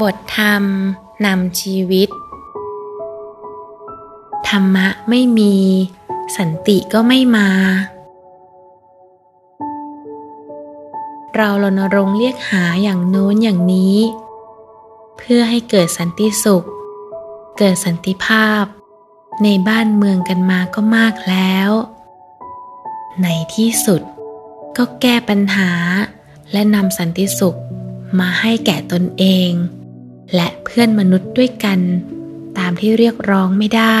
บทธรรมนำชีวิต ธรรมะไม่มี สันติก็ไม่มา เรารณรงค์เรียกหาอย่างโน้นอย่างนี้ เพื่อให้เกิดสันติสุข เกิดสันติภาพ ในบ้านเมืองกันมาก็มากแล้ว ในที่สุดก็แก้ปัญหาและนำสันติสุข มาให้แก่ตนเอง และเพื่อนมนุษย์ด้วยกัน ตามที่เรียกร้องไม่ได้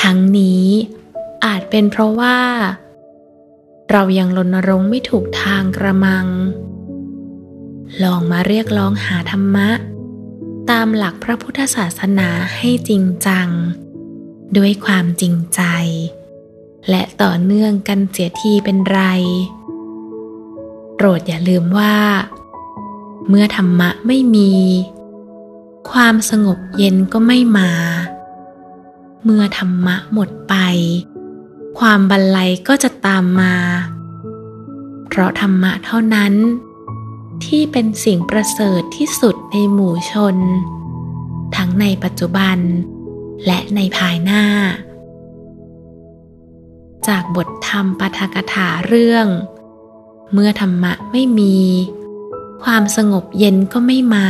ทั้งนี้อาจเป็นเพราะว่า เรายังรณรงค์ไม่ถูกทางกระมัง ลองมาเรียกร้องหาธรรมะ ตามหลักพระพุทธศาสนาให้จริงจัง ด้วยความจริงใจ และต่อเนื่องกันเสียทีเป็นไร ปรดอย่าลืมว่า เมื่อธรรมะไม่มี ความสงบเย็นก็ไม่มา เมื่อธรรมะหมดไป ความบันไลก็จะตามมา เพราะธรรมะเท่านั้น ที่เป็นสิ่งประเสริฐที่สุดในหมู่ชน ทั้งในปัจจุบัน และในภายหน้า จากบทธรรมปาฐกถาเรื่อง เมื่อธรรมะไม่มี ความสงบเย็นก็ไม่มา